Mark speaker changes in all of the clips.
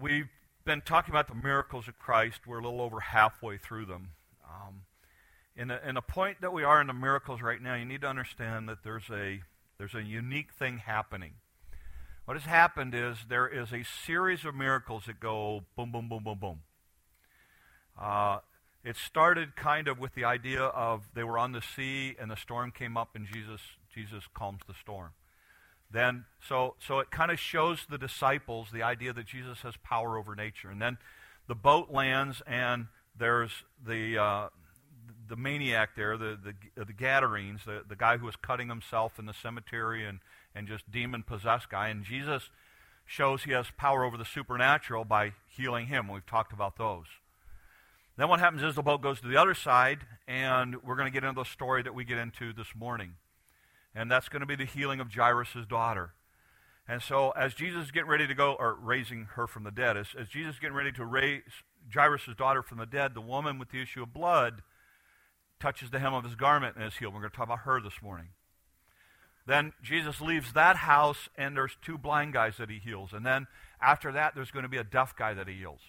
Speaker 1: We've been talking about the miracles of Christ. We're a little over halfway through them. Um, in, a, in a point that we are in the miracles right now, you need to understand that there's a, there's a unique thing happening. What has happened is there is a series of miracles that go boom, boom, boom, boom, boom. Uh, it started kind of with the idea of they were on the sea and the storm came up and Jesus, Jesus calms the storm. Then, so, so it kind of shows the disciples the idea that Jesus has power over nature. And then the boat lands and there's the, uh, the maniac there, the, the, the Gadarenes, the, the guy who was cutting himself in the cemetery and, and just demon possessed guy. And Jesus shows he has power over the supernatural by healing him. We've talked about those. Then what happens is the boat goes to the other side, and we're going to get into the story that we get into this morning. And that's going to be the healing of Jairus' daughter. And so, as Jesus is getting ready to go, or raising her from the dead, as, as Jesus is getting ready to raise Jairus' daughter from the dead, the woman with the issue of blood touches the hem of his garment and is healed. We're going to talk about her this morning. Then Jesus leaves that house, and there's two blind guys that he heals. And then after that, there's going to be a deaf guy that he heals.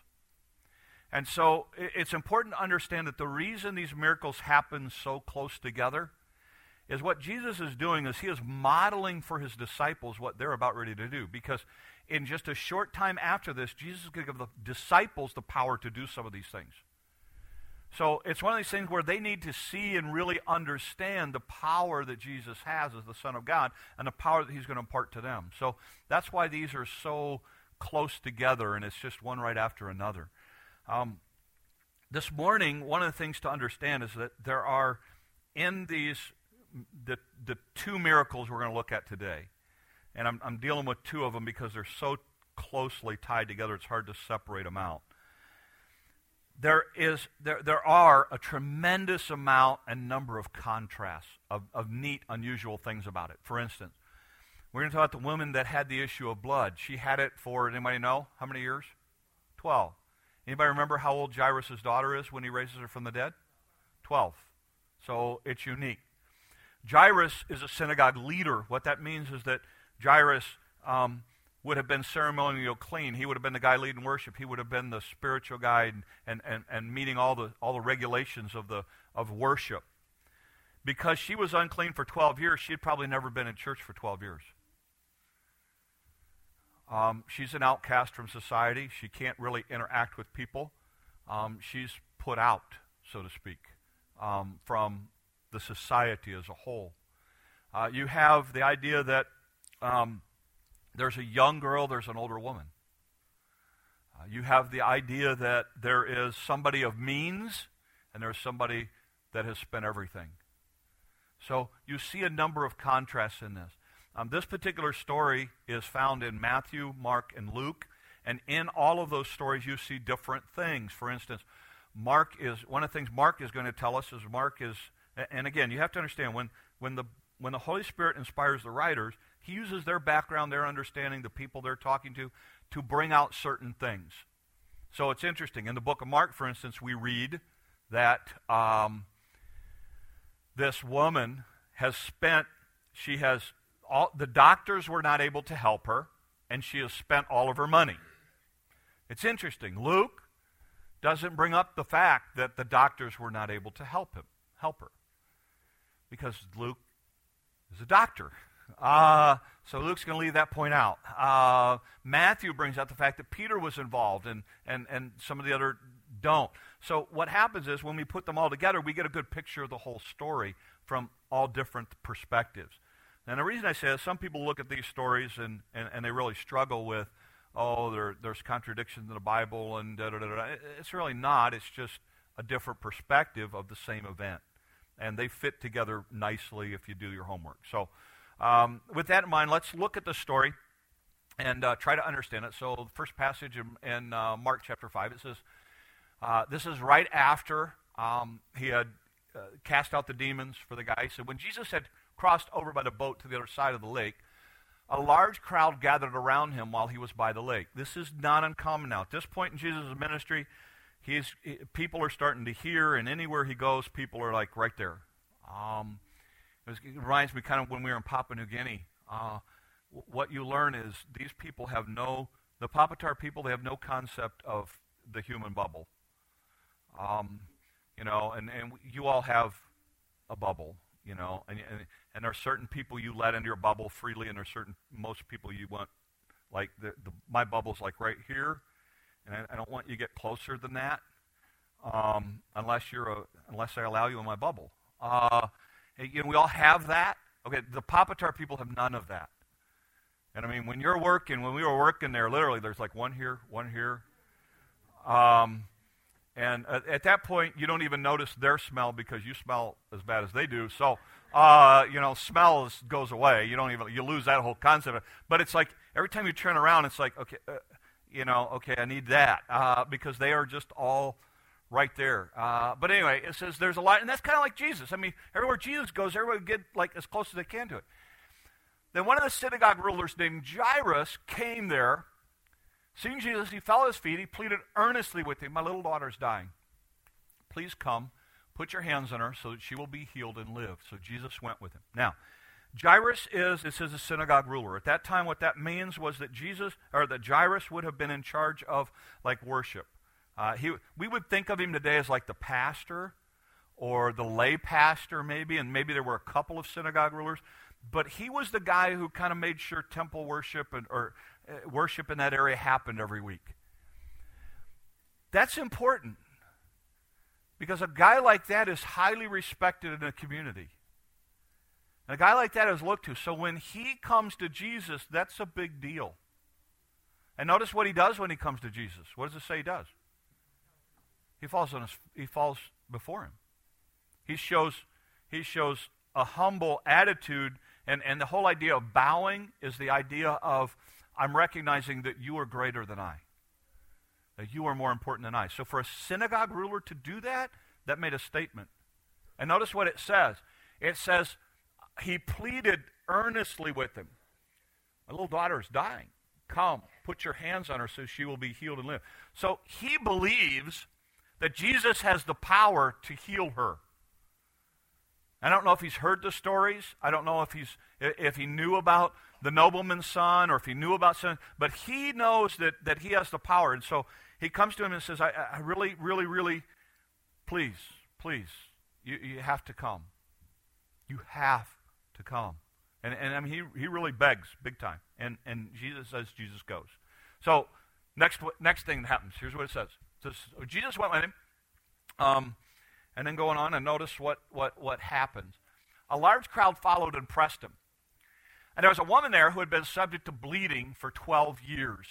Speaker 1: And so it's important to understand that the reason these miracles happen so close together is what Jesus is doing is he is modeling for his disciples what they're about ready to do. Because in just a short time after this, Jesus is going to give the disciples the power to do some of these things. So it's one of these things where they need to see and really understand the power that Jesus has as the Son of God and the power that he's going to impart to them. So that's why these are so close together and it's just one right after another. Um, this morning, one of the things to understand is that there are in these the, the two miracles we're going to look at today. And I'm, I'm dealing with two of them because they're so closely tied together, it's hard to separate them out. There is there, there are a tremendous amount and number of contrasts of, of neat unusual things about it. For instance we're going to talk about the woman that had the issue of blood. She had it for anybody know? How many years? 12 anybody remember how old jairus' daughter is when he raises her from the dead? 12 so it's unique jairus is a synagogue leader what that means is that jairus um, would have been ceremonial clean. He would have been the guy leading worship. He would have been the spiritual guy and, and, and, and meeting all the, all the regulations of, the, of worship. Because she was unclean for 12 years, she had probably never been in church for 12 years. Um, she's an outcast from society. She can't really interact with people. Um, she's put out, so to speak, um, from the society as a whole. Uh, you have the idea that um, there's a young girl, there's an older woman. Uh, you have the idea that there is somebody of means and there's somebody that has spent everything. So you see a number of contrasts in this. Um, this particular story is found in Matthew, Mark, and Luke. And in all of those stories, you see different things. For instance, Mark is one of the things Mark is going to tell us is Mark is, and again, you have to understand when when the when the Holy Spirit inspires the writers, he uses their background, their understanding, the people they're talking to, to bring out certain things. So it's interesting. In the book of Mark, for instance, we read that um, this woman has spent, she has, all, the doctors were not able to help her, and she has spent all of her money. It's interesting. Luke doesn't bring up the fact that the doctors were not able to help him, help her. Because Luke is a doctor. Uh, so Luke's going to leave that point out. Uh, Matthew brings out the fact that Peter was involved, and, and, and some of the other don't. So what happens is when we put them all together, we get a good picture of the whole story from all different perspectives. And the reason I say that, some people look at these stories and, and, and they really struggle with, oh, there, there's contradictions in the Bible and da da da da. It's really not. It's just a different perspective of the same event. And they fit together nicely if you do your homework. So um, with that in mind, let's look at the story and uh, try to understand it. So, the first passage in, in uh, Mark chapter 5, it says, uh, This is right after um, he had uh, cast out the demons for the guy. So, when Jesus had crossed over by the boat to the other side of the lake, a large crowd gathered around him while he was by the lake. This is not uncommon now. At this point in Jesus' ministry, he's, he, people are starting to hear, and anywhere he goes, people are like right there. Um, it, reminds me kind of when we were in Papua New Guinea. Uh, what you learn is these people have no The Papatar people, they have no concept of the human bubble. Um, you know, and, and you all have a bubble, you know, and, and, and there are certain people you let into your bubble freely, and there are certain, most people you want, like, the, the, my bubble's like right here, and I, I don't want you to get closer than that um, unless, you're a, unless I allow you in my bubble. Uh, you know, we all have that. Okay, the Papatar people have none of that. And I mean, when you're working, when we were working there, literally, there's like one here, one here. Um, and at, at, that point, you don't even notice their smell because you smell as bad as they do. So, uh, you know, smell goes away. You don't even, you lose that whole concept. But it's like every time you turn around, it's like, okay, uh, you know, okay, I need that uh, because they are just all right there. Uh, but anyway, it says there's a lot, and that's kind of like Jesus. I mean, everywhere Jesus goes, everybody get like as close as they can to it. Then one of the synagogue rulers named Jairus came there. Seeing Jesus, he fell at his feet. He pleaded earnestly with him, My little daughter's dying. Please come, put your hands on her so that she will be healed and live. So Jesus went with him. Now, Jairus is, it says, a synagogue ruler. At that time, what that means was that Jesus, or that Jairus would have been in charge of, like, worship. Uh, he, we would think of him today as like the pastor or the lay pastor, maybe, and maybe there were a couple of synagogue rulers. But he was the guy who kind of made sure temple worship and, or uh, worship in that area happened every week. That's important because a guy like that is highly respected in a community. And a guy like that is looked to. So when he comes to Jesus, that's a big deal. And notice what he does when he comes to Jesus. What does it say he does? He falls on his, he falls before him. He shows, he shows a humble attitude, and, and the whole idea of bowing is the idea of I'm recognizing that you are greater than I, that you are more important than I. So for a synagogue ruler to do that, that made a statement. And notice what it says. It says he pleaded earnestly with him. My little daughter is dying. Come, put your hands on her so she will be healed and live. So he believes that Jesus has the power to heal her. I don't know if he's heard the stories. I don't know if he's if he knew about the nobleman's son or if he knew about son, but he knows that, that he has the power. And so he comes to him and says, I, I really, really, really, please, please, you, you have to come. You have to come. And, and I mean, he, he really begs big time. And, and Jesus says, Jesus goes. So next, next thing that happens, here's what it says. Jesus went with him. Um, and then going on and notice what, what, what happens. A large crowd followed and pressed him. And there was a woman there who had been subject to bleeding for 12 years.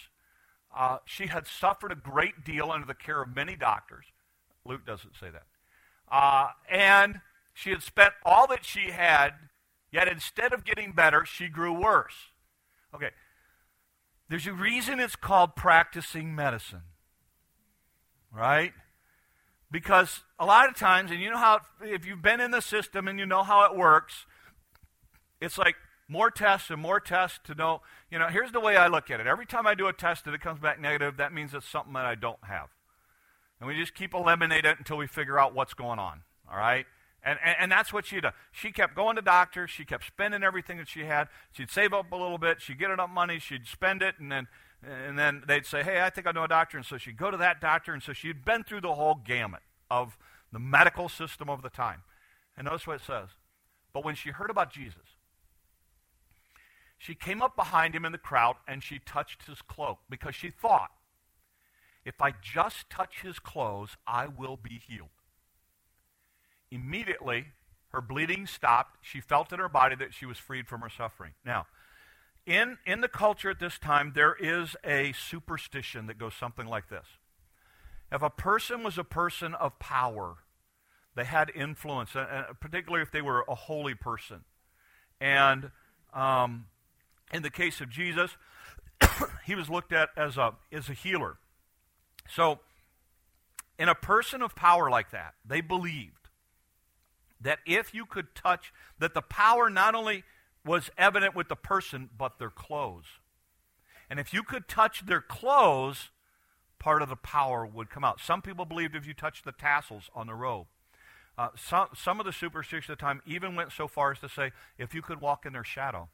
Speaker 1: Uh, she had suffered a great deal under the care of many doctors. Luke doesn't say that. Uh, and she had spent all that she had, yet instead of getting better, she grew worse. Okay. There's a reason it's called practicing medicine right? Because a lot of times, and you know how, if you've been in the system and you know how it works, it's like more tests and more tests to know. You know, here's the way I look at it. Every time I do a test and it comes back negative, that means it's something that I don't have. And we just keep eliminating it until we figure out what's going on, all right? And, and, and, that's what she did. Uh, she kept going to doctors. She kept spending everything that she had. She'd save up a little bit. She'd get enough money. She'd spend it. And then and then they'd say, hey, I think I know a doctor. And so she'd go to that doctor. And so she'd been through the whole gamut of the medical system of the time. And notice what it says. But when she heard about Jesus, she came up behind him in the crowd and she touched his cloak because she thought, if I just touch his clothes, I will be healed. Immediately, her bleeding stopped. She felt in her body that she was freed from her suffering. Now, in, in the culture at this time, there is a superstition that goes something like this. If a person was a person of power, they had influence, particularly if they were a holy person. And um, in the case of Jesus, he was looked at as a, as a healer. So, in a person of power like that, they believed that if you could touch, that the power not only was evident with the person, but their clothes. And if you could touch their clothes, part of the power would come out. Some people believed if you touched the tassels on the robe. Uh, some, some of the superstitions at the time even went so far as to say if you could walk in their shadow,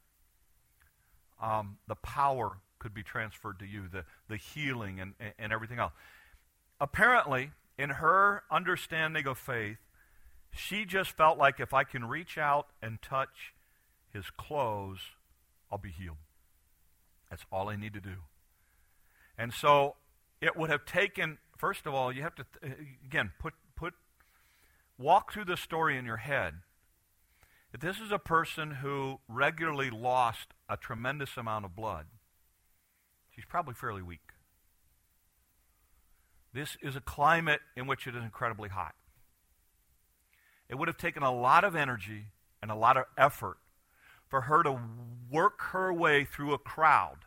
Speaker 1: um, the power could be transferred to you, the, the healing and, and everything else. Apparently, in her understanding of faith, she just felt like if I can reach out and touch his clothes, I'll be healed. That's all I need to do. And so it would have taken, first of all, you have to, uh, again, put, put, walk through the story in your head. If this is a person who regularly lost a tremendous amount of blood, she's probably fairly weak. This is a climate in which it is incredibly hot. It would have taken a lot of energy and a lot of effort for her to work her way through a crowd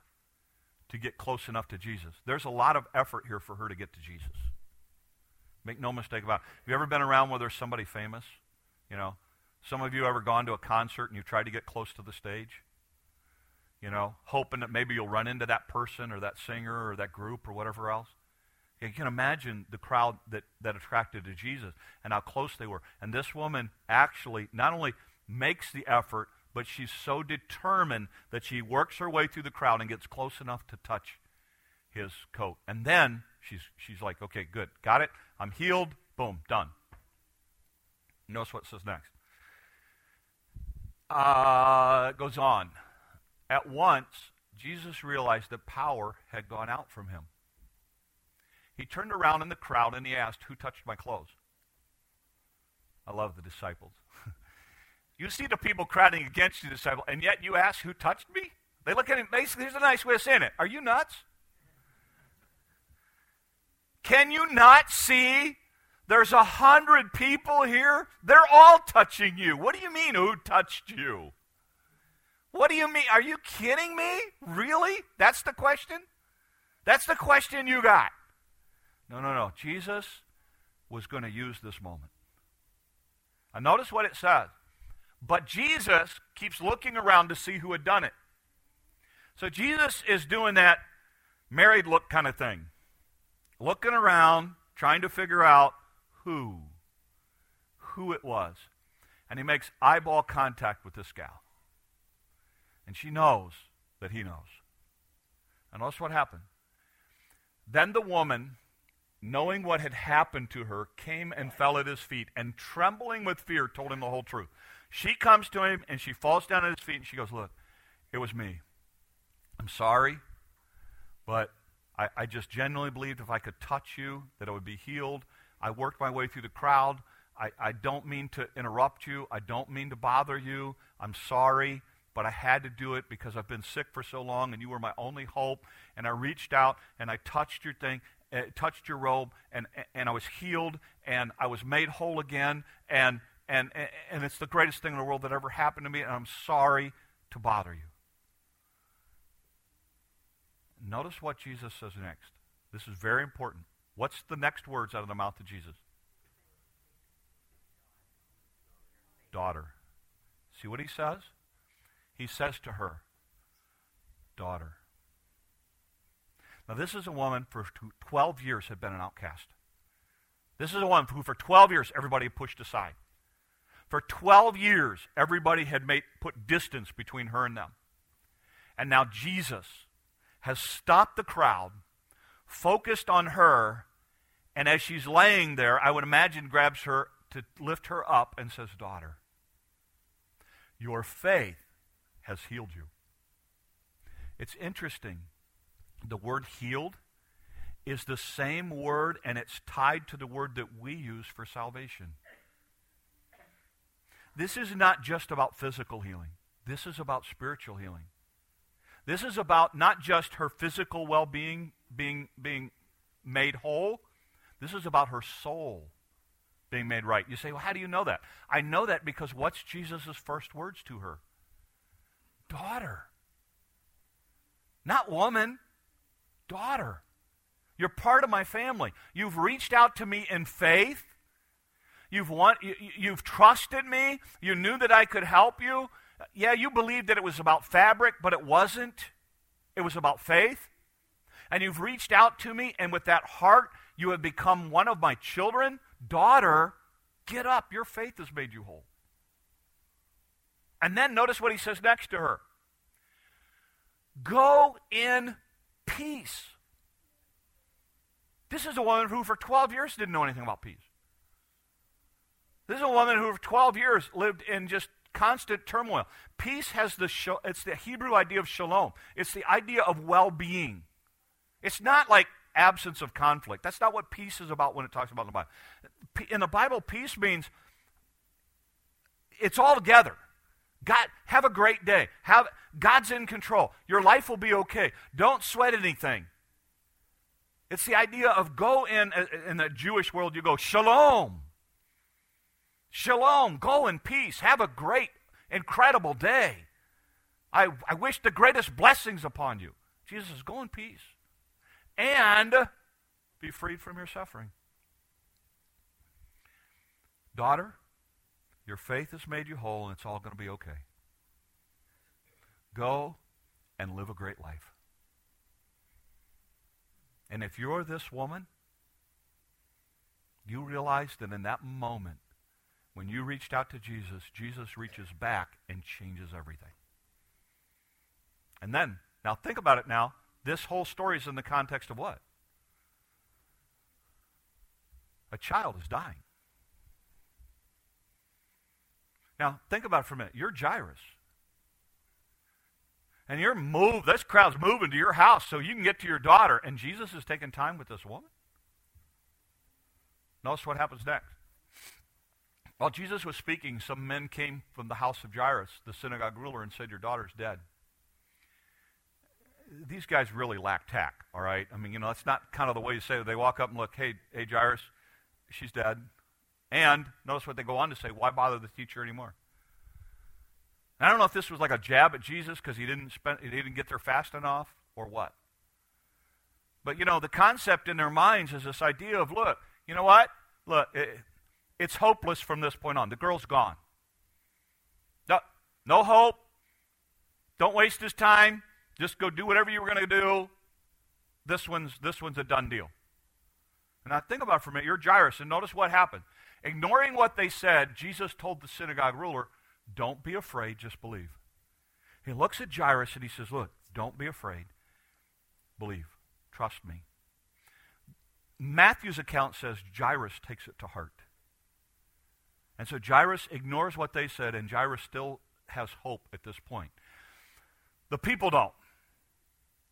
Speaker 1: to get close enough to Jesus. There's a lot of effort here for her to get to Jesus. Make no mistake about it. Have you ever been around where there's somebody famous? You know, some of you ever gone to a concert and you tried to get close to the stage? You know, hoping that maybe you'll run into that person or that singer or that group or whatever else. You can imagine the crowd that, that attracted to Jesus and how close they were. And this woman actually not only makes the effort, but she's so determined that she works her way through the crowd and gets close enough to touch his coat. And then she's, she's like, okay, good, got it. I'm healed. Boom, done. Notice what it says next. Uh, it goes on. At once, Jesus realized that power had gone out from him. He turned around in the crowd and he asked, Who touched my clothes? I love the disciples. you see the people crowding against you, disciple, and yet you ask, Who touched me? They look at him, basically, here's a nice way of saying it. Are you nuts? Can you not see there's a hundred people here? They're all touching you. What do you mean, who touched you? What do you mean? Are you kidding me? Really? That's the question? That's the question you got. No, no, no. Jesus was going to use this moment. And notice what it says. But Jesus keeps looking around to see who had done it. So Jesus is doing that married look kind of thing. Looking around, trying to figure out who, who it was. And he makes eyeball contact with this gal. And she knows that he knows. And notice what happened. Then the woman knowing what had happened to her, came and fell at his feet, and trembling with fear, told him the whole truth. She comes to him and she falls down at his feet and she goes, Look, it was me. I'm sorry, but I, I just genuinely believed if I could touch you, that I would be healed. I worked my way through the crowd. I, I don't mean to interrupt you. I don't mean to bother you. I'm sorry, but I had to do it because I've been sick for so long and you were my only hope. And I reached out and I touched your thing Eh, touched your robe, and, and I was healed, and I was made whole again, and, and, and it's the greatest thing in the world that ever happened to me, and I'm sorry to bother you. Notice what Jesus says next. This is very important. What's the next words out of the mouth of Jesus? Daughter. See what he says? He says to her, Daughter. Now, this is a woman for 12 years had been an outcast. This is a woman who, for 12 years, everybody pushed aside. For 12 years, everybody had made, put distance between her and them. And now Jesus has stopped the crowd, focused on her, and as she's laying there, I would imagine grabs her to lift her up and says, Daughter, your faith has healed you. It's interesting the word healed is the same word and it's tied to the word that we use for salvation. This is not just about physical healing. This is about spiritual healing. This is about not just her physical well-being being being made whole. This is about her soul being made right. You say, "Well, how do you know that?" I know that because what's Jesus' first words to her? Daughter. Not woman daughter. You're part of my family. You've reached out to me in faith. You've, want, you, you've trusted me. You knew that I could help you. Yeah, you believed that it was about fabric, but it wasn't. It was about faith. And you've reached out to me, and with that heart, you have become one of my children. Daughter, get up. Your faith has made you whole. And then notice what he says next to her Go in peace. This is a woman who, for 12 years, didn't know anything about peace. This is a woman who, for 12 years, lived in just constant turmoil. Peace has the it's the Hebrew idea of shalom. It's the idea of well-being. It's not like absence of conflict. That's not what peace is about when it talks about in the Bible. In the Bible, peace means it's all together. God, have a great day. Have God's in control. Your life will be okay. Don't sweat anything. It's the idea of go in uh, uh, in the Jewish world. You go shalom. Shalom. Go in peace. Have a great, incredible day. I, I wish the greatest blessings upon you. Jesus says, go in peace. And be freed from your suffering. Daughter, your faith has made you whole, and it's all going to be okay. Go and live a great life. And if you're this woman, you realize that in that moment, when you reached out to Jesus, Jesus reaches back and changes everything. And then, now think about it now. This whole story is in the context of what? A child is dying. Now, think about it for a minute. You're Jairus. And you're moved, this crowd's moving to your house so you can get to your daughter. And Jesus is taking time with this woman. Notice what happens next. While Jesus was speaking, some men came from the house of Jairus, the synagogue ruler, and said, Your daughter's dead. These guys really lack tact, all right? I mean, you know, that's not kind of the way you say it. They walk up and look, Hey, hey, Jairus, she's dead. And notice what they go on to say why bother the teacher anymore? And I don't know if this was like a jab at Jesus because he didn't he didn't get there fast enough or what. But you know, the concept in their minds is this idea of look, you know what? Look, it, it's hopeless from this point on. The girl's gone. No, no hope. Don't waste his time. Just go do whatever you were going to do. This one's this one's a done deal. And now think about it for a minute. You're Jairus, and notice what happened. Ignoring what they said, Jesus told the synagogue ruler, Don't be afraid, just believe. He looks at Jairus and he says, Look, don't be afraid. Believe. Trust me. Matthew's account says Jairus takes it to heart. And so Jairus ignores what they said, and Jairus still has hope at this point. The people don't.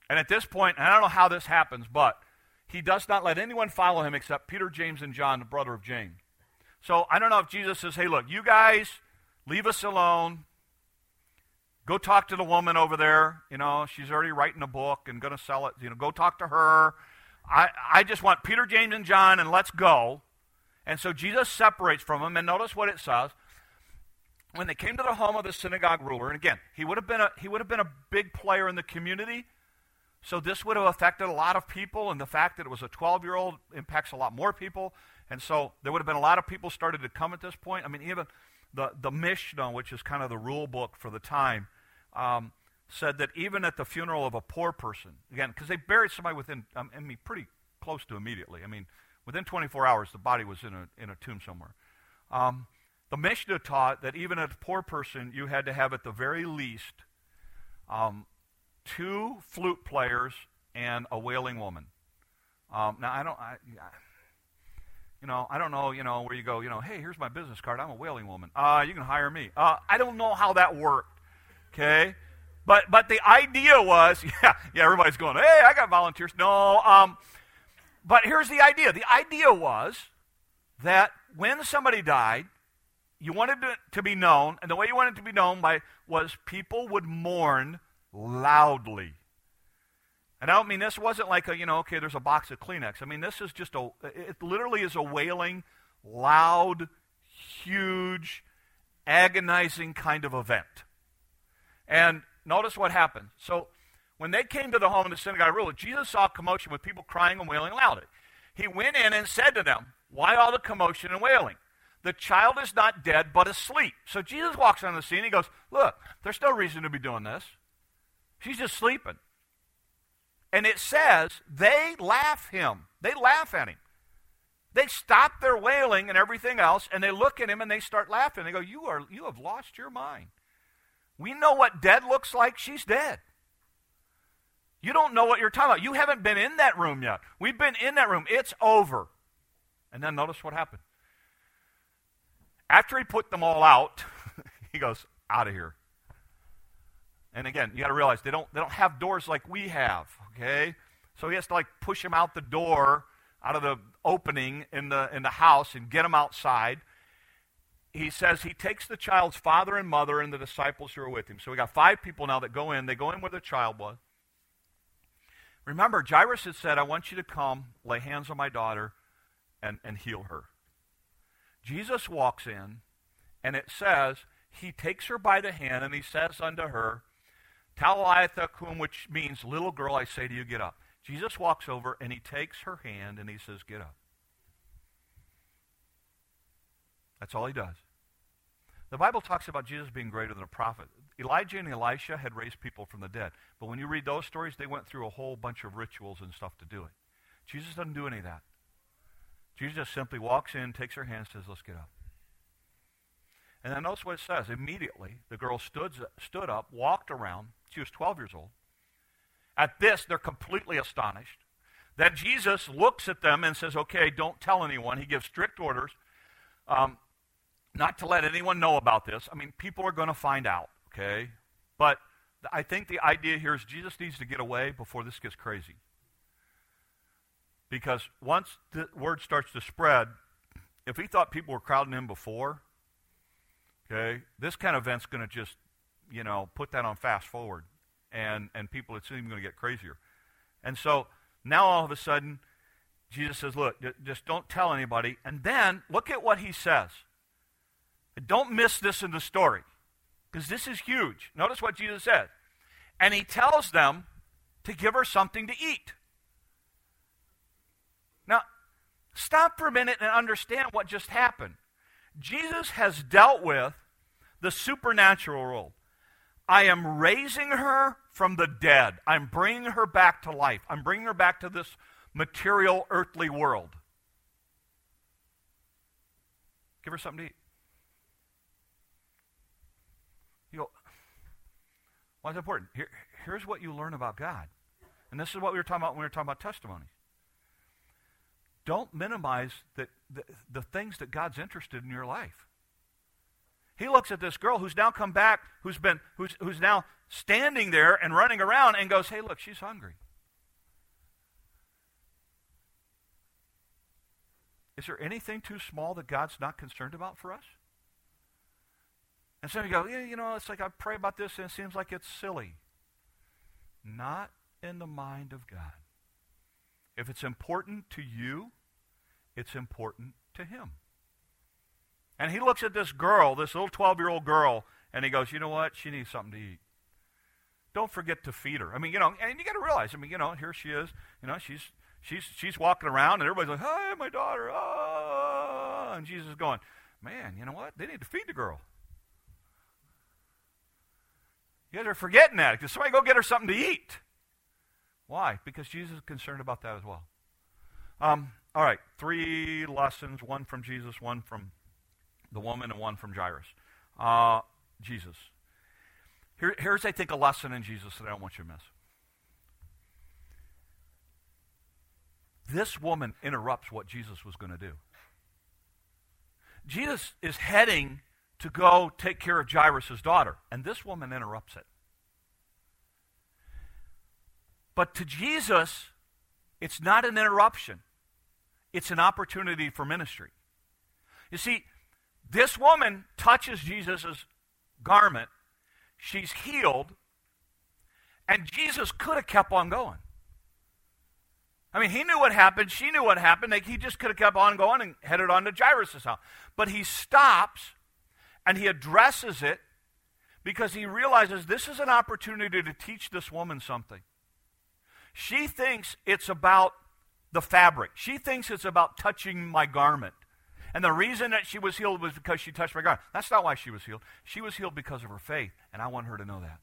Speaker 1: And at this point, and I don't know how this happens, but he does not let anyone follow him except Peter, James, and John, the brother of James. So I don't know if Jesus says, hey, look, you guys, leave us alone. Go talk to the woman over there. You know, she's already writing a book and going to sell it. You know, go talk to her. I, I just want Peter, James, and John, and let's go. And so Jesus separates from them. And notice what it says. When they came to the home of the synagogue ruler, and again, he would have been a, he would have been a big player in the community. So this would have affected a lot of people, and the fact that it was a 12 year old impacts a lot more people. And so there would have been a lot of people started to come at this point. I mean, even the, the Mishnah, which is kind of the rule book for the time, um, said that even at the funeral of a poor person, again, because they buried somebody within, um, I mean, pretty close to immediately. I mean, within 24 hours, the body was in a, in a tomb somewhere. Um, the Mishnah taught that even at a poor person, you had to have at the very least um, two flute players and a wailing woman. Um, now, I don't, I, you know, I don't know, you know, where you go, you know, hey, here's my business card. I'm a wailing woman. Uh, you can hire me. Uh, I don't know how that worked. Okay? But but the idea was, yeah, yeah, everybody's going, hey, I got volunteers. No, um, but here's the idea. The idea was that when somebody died, you wanted to be known, and the way you wanted to be known by was people would mourn loudly. And I don't mean this wasn't like a, you know, okay, there's a box of Kleenex. I mean, this is just a, it literally is a wailing, loud, huge, agonizing kind of event. And notice what happened. So when they came to the home of the synagogue ruler, Jesus saw commotion with people crying and wailing loudly. He went in and said to them, Why all the commotion and wailing? The child is not dead, but asleep. So Jesus walks on the scene. He goes, Look, there's no reason to be doing this. She's just sleeping. And it says they laugh him. They laugh at him. They stop their wailing and everything else, and they look at him and they start laughing. They go, You are you have lost your mind. We know what dead looks like. She's dead. You don't know what you're talking about. You haven't been in that room yet. We've been in that room. It's over. And then notice what happened. After he put them all out, he goes, out of here. And again, you got to realize they don't, they don't have doors like we have, okay? So he has to like push him out the door, out of the opening in the, in the house and get him outside. He says he takes the child's father and mother and the disciples who are with him. So we got five people now that go in. They go in where the child was. Remember, Jairus had said, I want you to come, lay hands on my daughter, and, and heal her. Jesus walks in, and it says, he takes her by the hand, and he says unto her, Talitha cum, which means, little girl, I say to you, get up. Jesus walks over, and he takes her hand, and he says, get up. That's all he does. The Bible talks about Jesus being greater than a prophet. Elijah and Elisha had raised people from the dead. But when you read those stories, they went through a whole bunch of rituals and stuff to do it. Jesus doesn't do any of that. Jesus just simply walks in, takes her hand, says, Let's get up. And then notice what it says. Immediately, the girl stood, stood up, walked around. She was 12 years old. At this, they're completely astonished. Then Jesus looks at them and says, Okay, don't tell anyone. He gives strict orders um, not to let anyone know about this. I mean, people are going to find out, okay? But I think the idea here is Jesus needs to get away before this gets crazy. Because once the word starts to spread, if he thought people were crowding in before, okay, this kind of event's going to just, you know, put that on fast forward. And, and people, it's even going to get crazier. And so now all of a sudden, Jesus says, look, just don't tell anybody. And then look at what he says. Don't miss this in the story because this is huge. Notice what Jesus said. And he tells them to give her something to eat. Now, stop for a minute and understand what just happened. Jesus has dealt with the supernatural world. I am raising her from the dead. I'm bringing her back to life. I'm bringing her back to this material, earthly world. Give her something to eat. You go, why is it important? Here, here's what you learn about God. And this is what we were talking about when we were talking about testimony. Don't minimize the, the, the things that God's interested in your life. He looks at this girl who's now come back, who's been who's who's now standing there and running around and goes, "Hey, look, she's hungry." Is there anything too small that God's not concerned about for us? And some of you go, yeah, you know, it's like I pray about this and it seems like it's silly. Not in the mind of God. If it's important to you, it's important to Him. And He looks at this girl, this little 12 year old girl, and He goes, you know what? She needs something to eat. Don't forget to feed her. I mean, you know, and you got to realize, I mean, you know, here she is. You know, she's she's she's walking around, and everybody's like, "Hi, my daughter!" Oh, and Jesus is going, "Man, you know what? They need to feed the girl." You guys are forgetting that. Because somebody go get her something to eat. Why? Because Jesus is concerned about that as well. Um, all right, three lessons one from Jesus, one from the woman, and one from Jairus. Uh, Jesus. Here, here's, I think, a lesson in Jesus that I don't want you to miss. This woman interrupts what Jesus was going to do. Jesus is heading to go take care of Jairus' daughter. And this woman interrupts it. But to Jesus, it's not an interruption, it's an opportunity for ministry. You see, this woman touches Jesus' garment, she's healed, and Jesus could have kept on going. I mean, he knew what happened. She knew what happened. Like, He just could have kept on going and headed on to Jairus' house. But he stops and he addresses it because he realizes this is an opportunity to teach this woman something. She thinks it's about the fabric, she thinks it's about touching my garment. And the reason that she was healed was because she touched my garment. That's not why she was healed. She was healed because of her faith, and I want her to know that.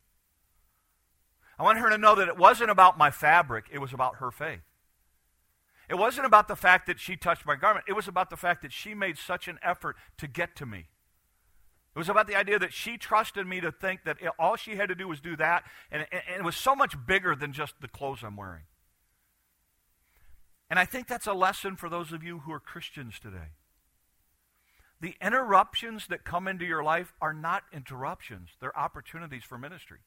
Speaker 1: I want her to know that it wasn't about my fabric, it was about her faith. It wasn't about the fact that she touched my garment, it was about the fact that she made such an effort to get to me. It was about the idea that she trusted me to think that all she had to do was do that, and, and it was so much bigger than just the clothes I'm wearing. And I think that's a lesson for those of you who are Christians today. The interruptions that come into your life are not interruptions, they're opportunities for ministry.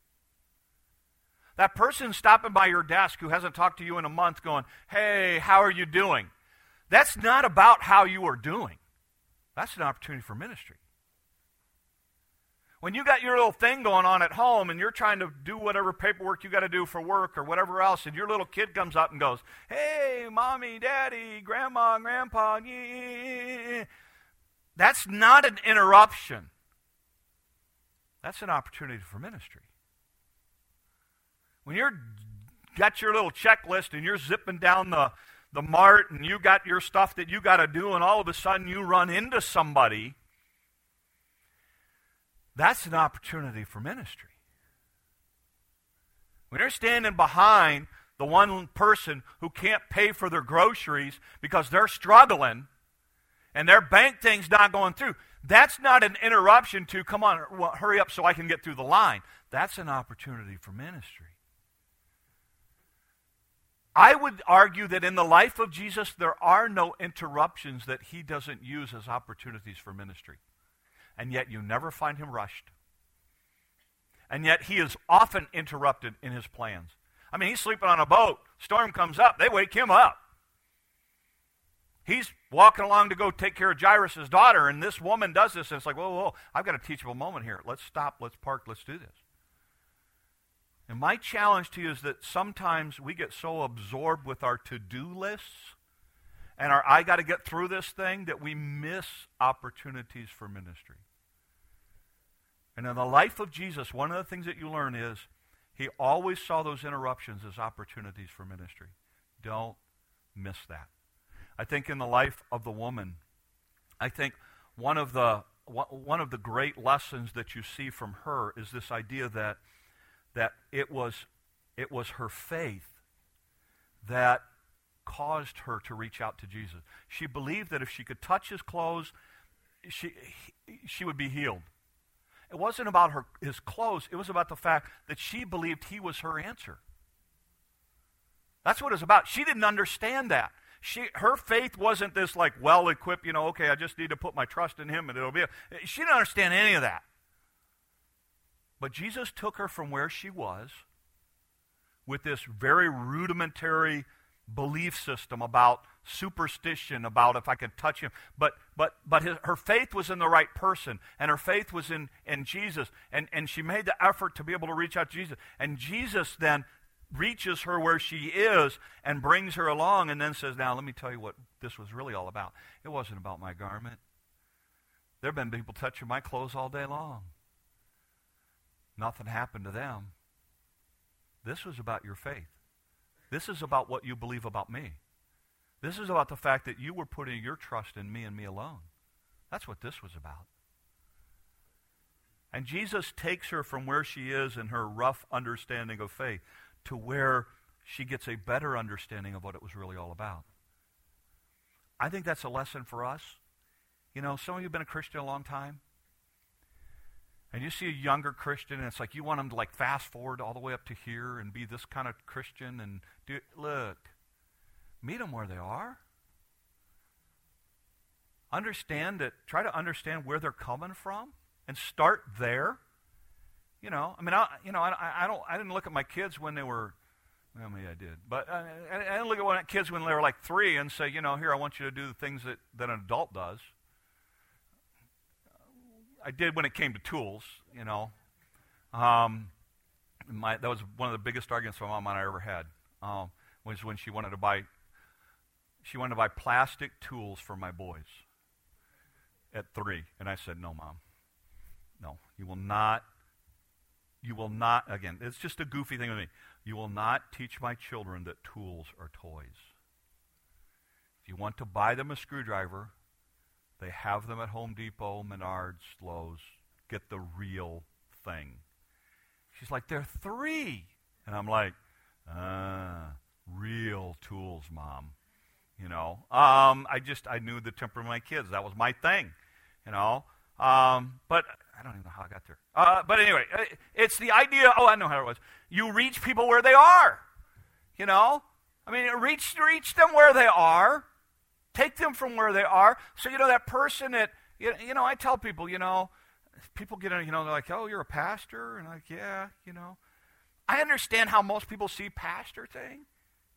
Speaker 1: That person stopping by your desk who hasn't talked to you in a month going, Hey, how are you doing? That's not about how you are doing. That's an opportunity for ministry. When you got your little thing going on at home and you're trying to do whatever paperwork you got to do for work or whatever else, and your little kid comes up and goes, Hey, mommy, daddy, grandma, grandpa, yeah. That's not an interruption. That's an opportunity for ministry. When you're got your little checklist and you're zipping down the, the mart and you got your stuff that you got to do, and all of a sudden you run into somebody, that's an opportunity for ministry. When you're standing behind the one person who can't pay for their groceries because they're struggling and their bank thing's not going through, that's not an interruption to, come on, hurry up so I can get through the line. That's an opportunity for ministry. I would argue that in the life of Jesus, there are no interruptions that he doesn't use as opportunities for ministry. And yet you never find him rushed. And yet he is often interrupted in his plans. I mean, he's sleeping on a boat. Storm comes up. They wake him up. He's walking along to go take care of Jairus' daughter, and this woman does this, and it's like, whoa, whoa, I've got a teachable moment here. Let's stop, let's park, let's do this. And my challenge to you is that sometimes we get so absorbed with our to do lists and our I got to get through this thing that we miss opportunities for ministry. And in the life of Jesus, one of the things that you learn is he always saw those interruptions as opportunities for ministry. Don't miss that. I think in the life of the woman, I think one of the one of the great lessons that you see from her is this idea that that it was, it was her faith that caused her to reach out to Jesus. She believed that if she could touch his clothes, she, she would be healed. It wasn't about her, his clothes, it was about the fact that she believed he was her answer. That's what it's about. She didn't understand that. She, her faith wasn't this like well equipped, you know, okay, I just need to put my trust in him and it'll be. She didn't understand any of that. But Jesus took her from where she was with this very rudimentary belief system about superstition about if I could touch him. But but but his, her faith was in the right person, and her faith was in in Jesus, and and she made the effort to be able to reach out to Jesus, and Jesus then reaches her where she is and brings her along, and then says, "Now let me tell you what this was really all about. It wasn't about my garment. There have been people touching my clothes all day long." Nothing happened to them. This was about your faith. This is about what you believe about me. This is about the fact that you were putting your trust in me and me alone. That's what this was about. And Jesus takes her from where she is in her rough understanding of faith to where she gets a better understanding of what it was really all about. I think that's a lesson for us. You know, some of you have been a Christian a long time and you see a younger Christian, and it's like you want them to like fast forward all the way up to here and be this kind of Christian and do look, meet them where they are. Understand it. Try to understand where they're coming from, and start there. You know, I mean, I, you know, I, I don't, I didn't look at my kids when they were. Well, maybe I did, but I, I didn't look at my kids when they were like three and say, you know, here I want you to do the things that, that an adult does. I did when it came to tools, you know. Um, my, that was one of the biggest arguments my mom and I ever had. Um, was when she wanted to buy she wanted to buy plastic tools for my boys at three, and I said, "No, mom, no, you will not. You will not. Again, it's just a goofy thing with me. You will not teach my children that tools are toys. If you want to buy them a screwdriver, they have them at Home Depot, Menards, Lowe's. Get the real thing. She's like, they're three. And I'm like, ah, real tools, Mom. You know, um, I just, I knew the temper of my kids. That was my thing. You know, Um, but I don't even know how I got there. Uh, but anyway, uh, it's the idea. Oh, I know how it was. You reach people where they are. You know, I mean, reach reach them where they are. Take them from where they are. So you know that person that you, know. I tell people, you know, people get you know, they're like, oh, you're a pastor, and I'm like, yeah, you know. I understand how most people see pastor thing,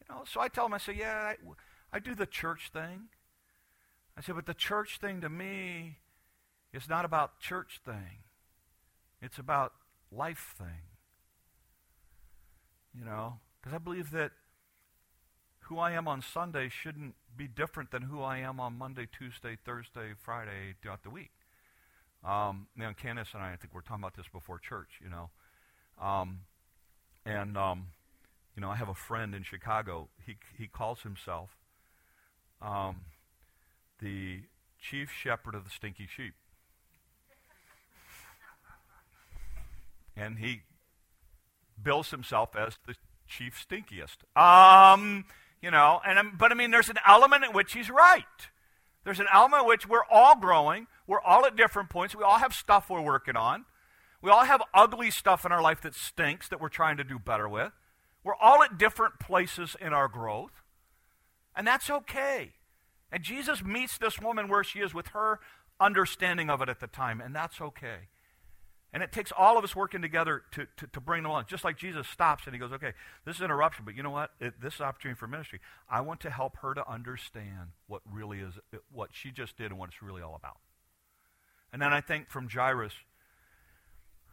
Speaker 1: you know. So I tell them, I say, yeah, I, I do the church thing. I said, but the church thing to me is not about church thing. It's about life thing. You know, because I believe that who I am on Sunday shouldn't be different than who I am on Monday, Tuesday, Thursday, Friday throughout the week. Um, you know, Candace and I, I think we're talking about this before church, you know. Um, and, um, you know, I have a friend in Chicago. He, he calls himself um, the chief shepherd of the stinky sheep. And he bills himself as the chief stinkiest. Um, you know, and but I mean, there's an element in which he's right. There's an element in which we're all growing. We're all at different points. We all have stuff we're working on. We all have ugly stuff in our life that stinks that we're trying to do better with. We're all at different places in our growth. And that's okay. And Jesus meets this woman where she is with her understanding of it at the time, and that's okay. And it takes all of us working together to, to, to, bring them along. Just like Jesus stops and he goes, okay, this is an interruption, but you know what? It, this is an opportunity for ministry. I want to help her to understand what really is, what she just did and what it's really all about. And then I think from Jairus,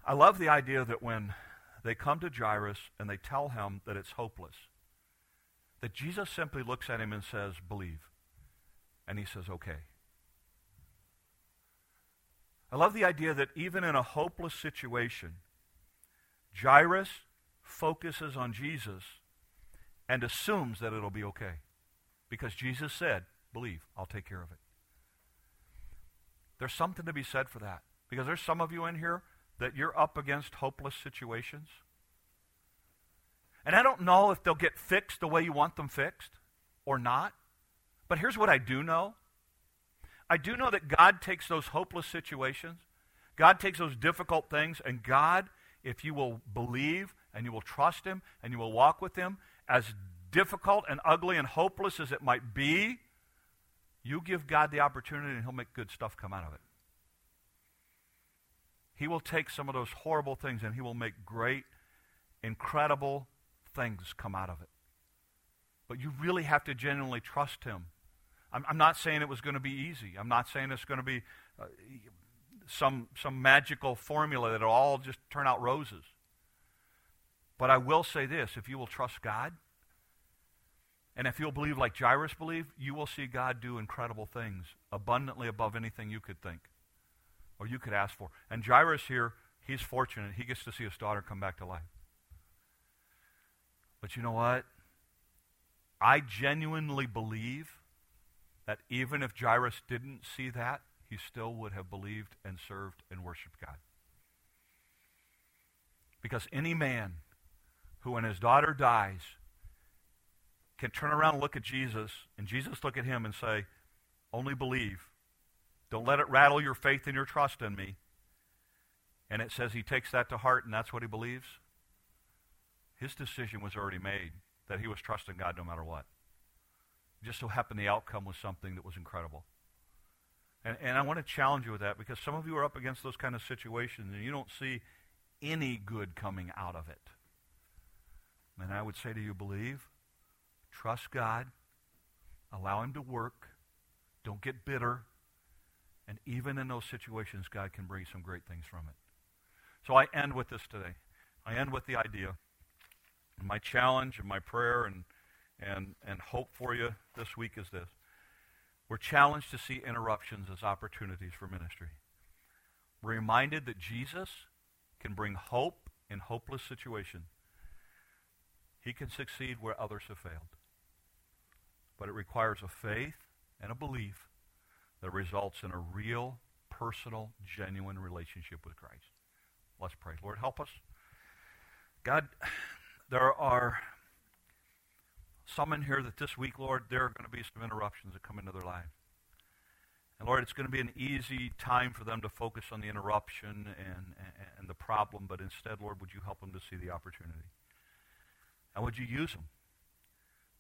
Speaker 1: I love the idea that when they come to Jairus and they tell him that it's hopeless, that Jesus simply looks at him and says, believe. And he says, okay. I love the idea that even in a hopeless situation, Jairus focuses on Jesus and assumes that it'll be okay. Because Jesus said, Believe, I'll take care of it. There's something to be said for that. Because there's some of you in here that you're up against hopeless situations. And I don't know if they'll get fixed the way you want them fixed or not. But here's what I do know I do know that God takes those hopeless situations, God takes those difficult things, and God, if you will believe and you will trust Him and you will walk with Him, as difficult and ugly and hopeless as it might be, you give God the opportunity and He'll make good stuff come out of it. He will take some of those horrible things and He will make great, incredible things come out of it. But you really have to genuinely trust Him I'm, I'm not saying it was going to be easy. I'm not saying it's going to be uh, some, some magical formula that will all just turn out roses. But I will say this if you will trust God, and if you'll believe like Jairus believed, you will see God do incredible things, abundantly above anything you could think or you could ask for. And Jairus here, he's fortunate. He gets to see his daughter come back to life. But you know what? I genuinely believe that even if Jairus didn't see that, he still would have believed and served and worshiped God. Because any man who, when his daughter dies, can turn around and look at Jesus, and Jesus look at him and say, Only believe. Don't let it rattle your faith and your trust in me. And it says he takes that to heart, and that's what he believes. His decision was already made that he was trusting God no matter what just so happened the outcome was something that was incredible. And, and I want to challenge you with that because some of you are up against those kind of situations and you don't see any good coming out of it. And I would say to you, believe, trust God, allow Him to work, don't get bitter, and even in those situations, God can bring some great things from it. So I end with this today. I end with the idea. My challenge and my prayer and and, and hope for you this week is this. We're challenged to see interruptions as opportunities for ministry. We're reminded that Jesus can bring hope in hopeless situations. He can succeed where others have failed. But it requires a faith and a belief that results in a real, personal, genuine relationship with Christ. Let's pray. Lord, help us. God, there are some in here that this week, Lord, there are going to be some interruptions that come into their life. And Lord, it's going to be an easy time for them to focus on the interruption and, and, and the problem, but instead, Lord, would you help them to see the opportunity? And would you use them?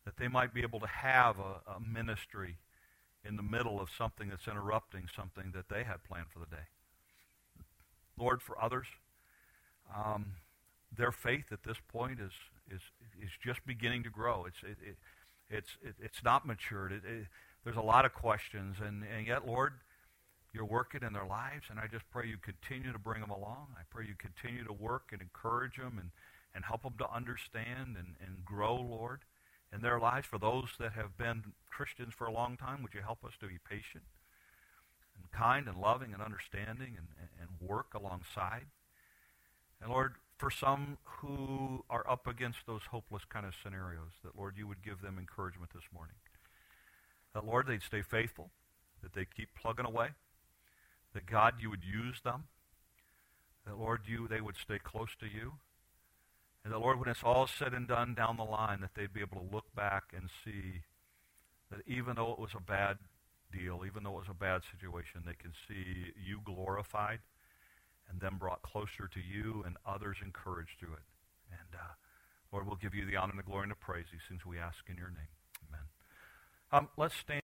Speaker 1: That they might be able to have a, a ministry in the middle of something that's interrupting something that they had planned for the day. Lord, for others, um, their faith at this point is, is, is just beginning to grow. It's, it, it, it's, it, it's not matured. There's a lot of questions, and, and yet, Lord, you're working in their lives, and I just pray you continue to bring them along. I pray you continue to work and encourage them and, and help them to understand and, and grow, Lord, in their lives. For those that have been Christians for a long time, would you help us to be patient and kind and loving and understanding and, and work alongside? And Lord, for some who are up against those hopeless kind of scenarios, that, Lord, you would give them encouragement this morning. That, Lord, they'd stay faithful, that they keep plugging away, that, God, you would use them, that, Lord, you they would stay close to you, and that, Lord, when it's all said and done down the line, that they'd be able to look back and see that even though it was a bad deal, even though it was a bad situation, they can see you glorified and them brought closer to you and others encouraged through it. And uh, Lord, we'll give you the honor and the glory and the praise these things we ask in your name. Amen. Um, let's stand.